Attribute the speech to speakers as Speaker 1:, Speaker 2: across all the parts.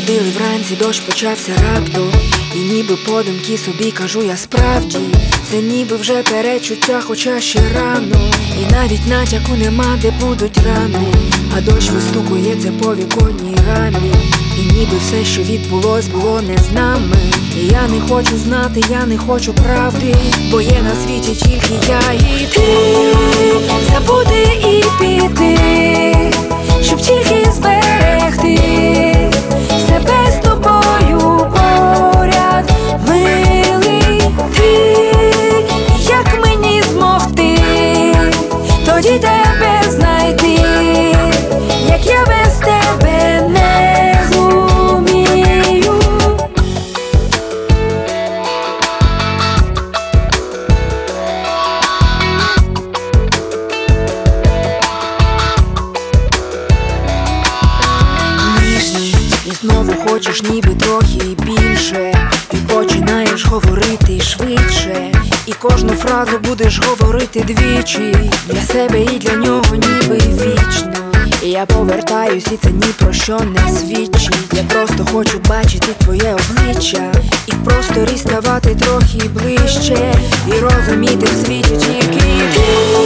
Speaker 1: дорозі дощ почався раптом, і ніби подумки собі кажу я справді, це ніби вже перечуття, хоча ще рано, і навіть натяку нема, де будуть рани, а дощ вистукується по віконній рамі, і ніби все, що відбулось, було не з нами. І я не хочу знати, я не хочу правди, бо є на світі тільки я і ти. Забути і хочеш ніби трохи більше. І починаєш говорити швидше. І кожну фразу будеш говорити двічі. Для себе і для нього ніби вічно. І я повертаюсь, і це ні про що не свідчить. Я просто хочу бачити твоє обличчя. І в просторі трохи ближче. І розуміти в світі тільки ти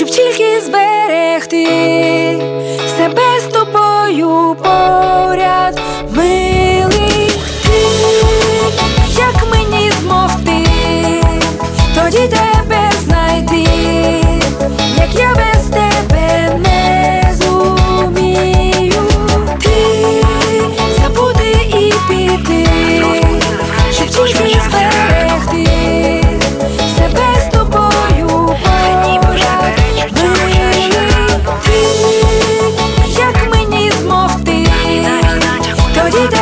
Speaker 1: щоб тільки зберегти melodía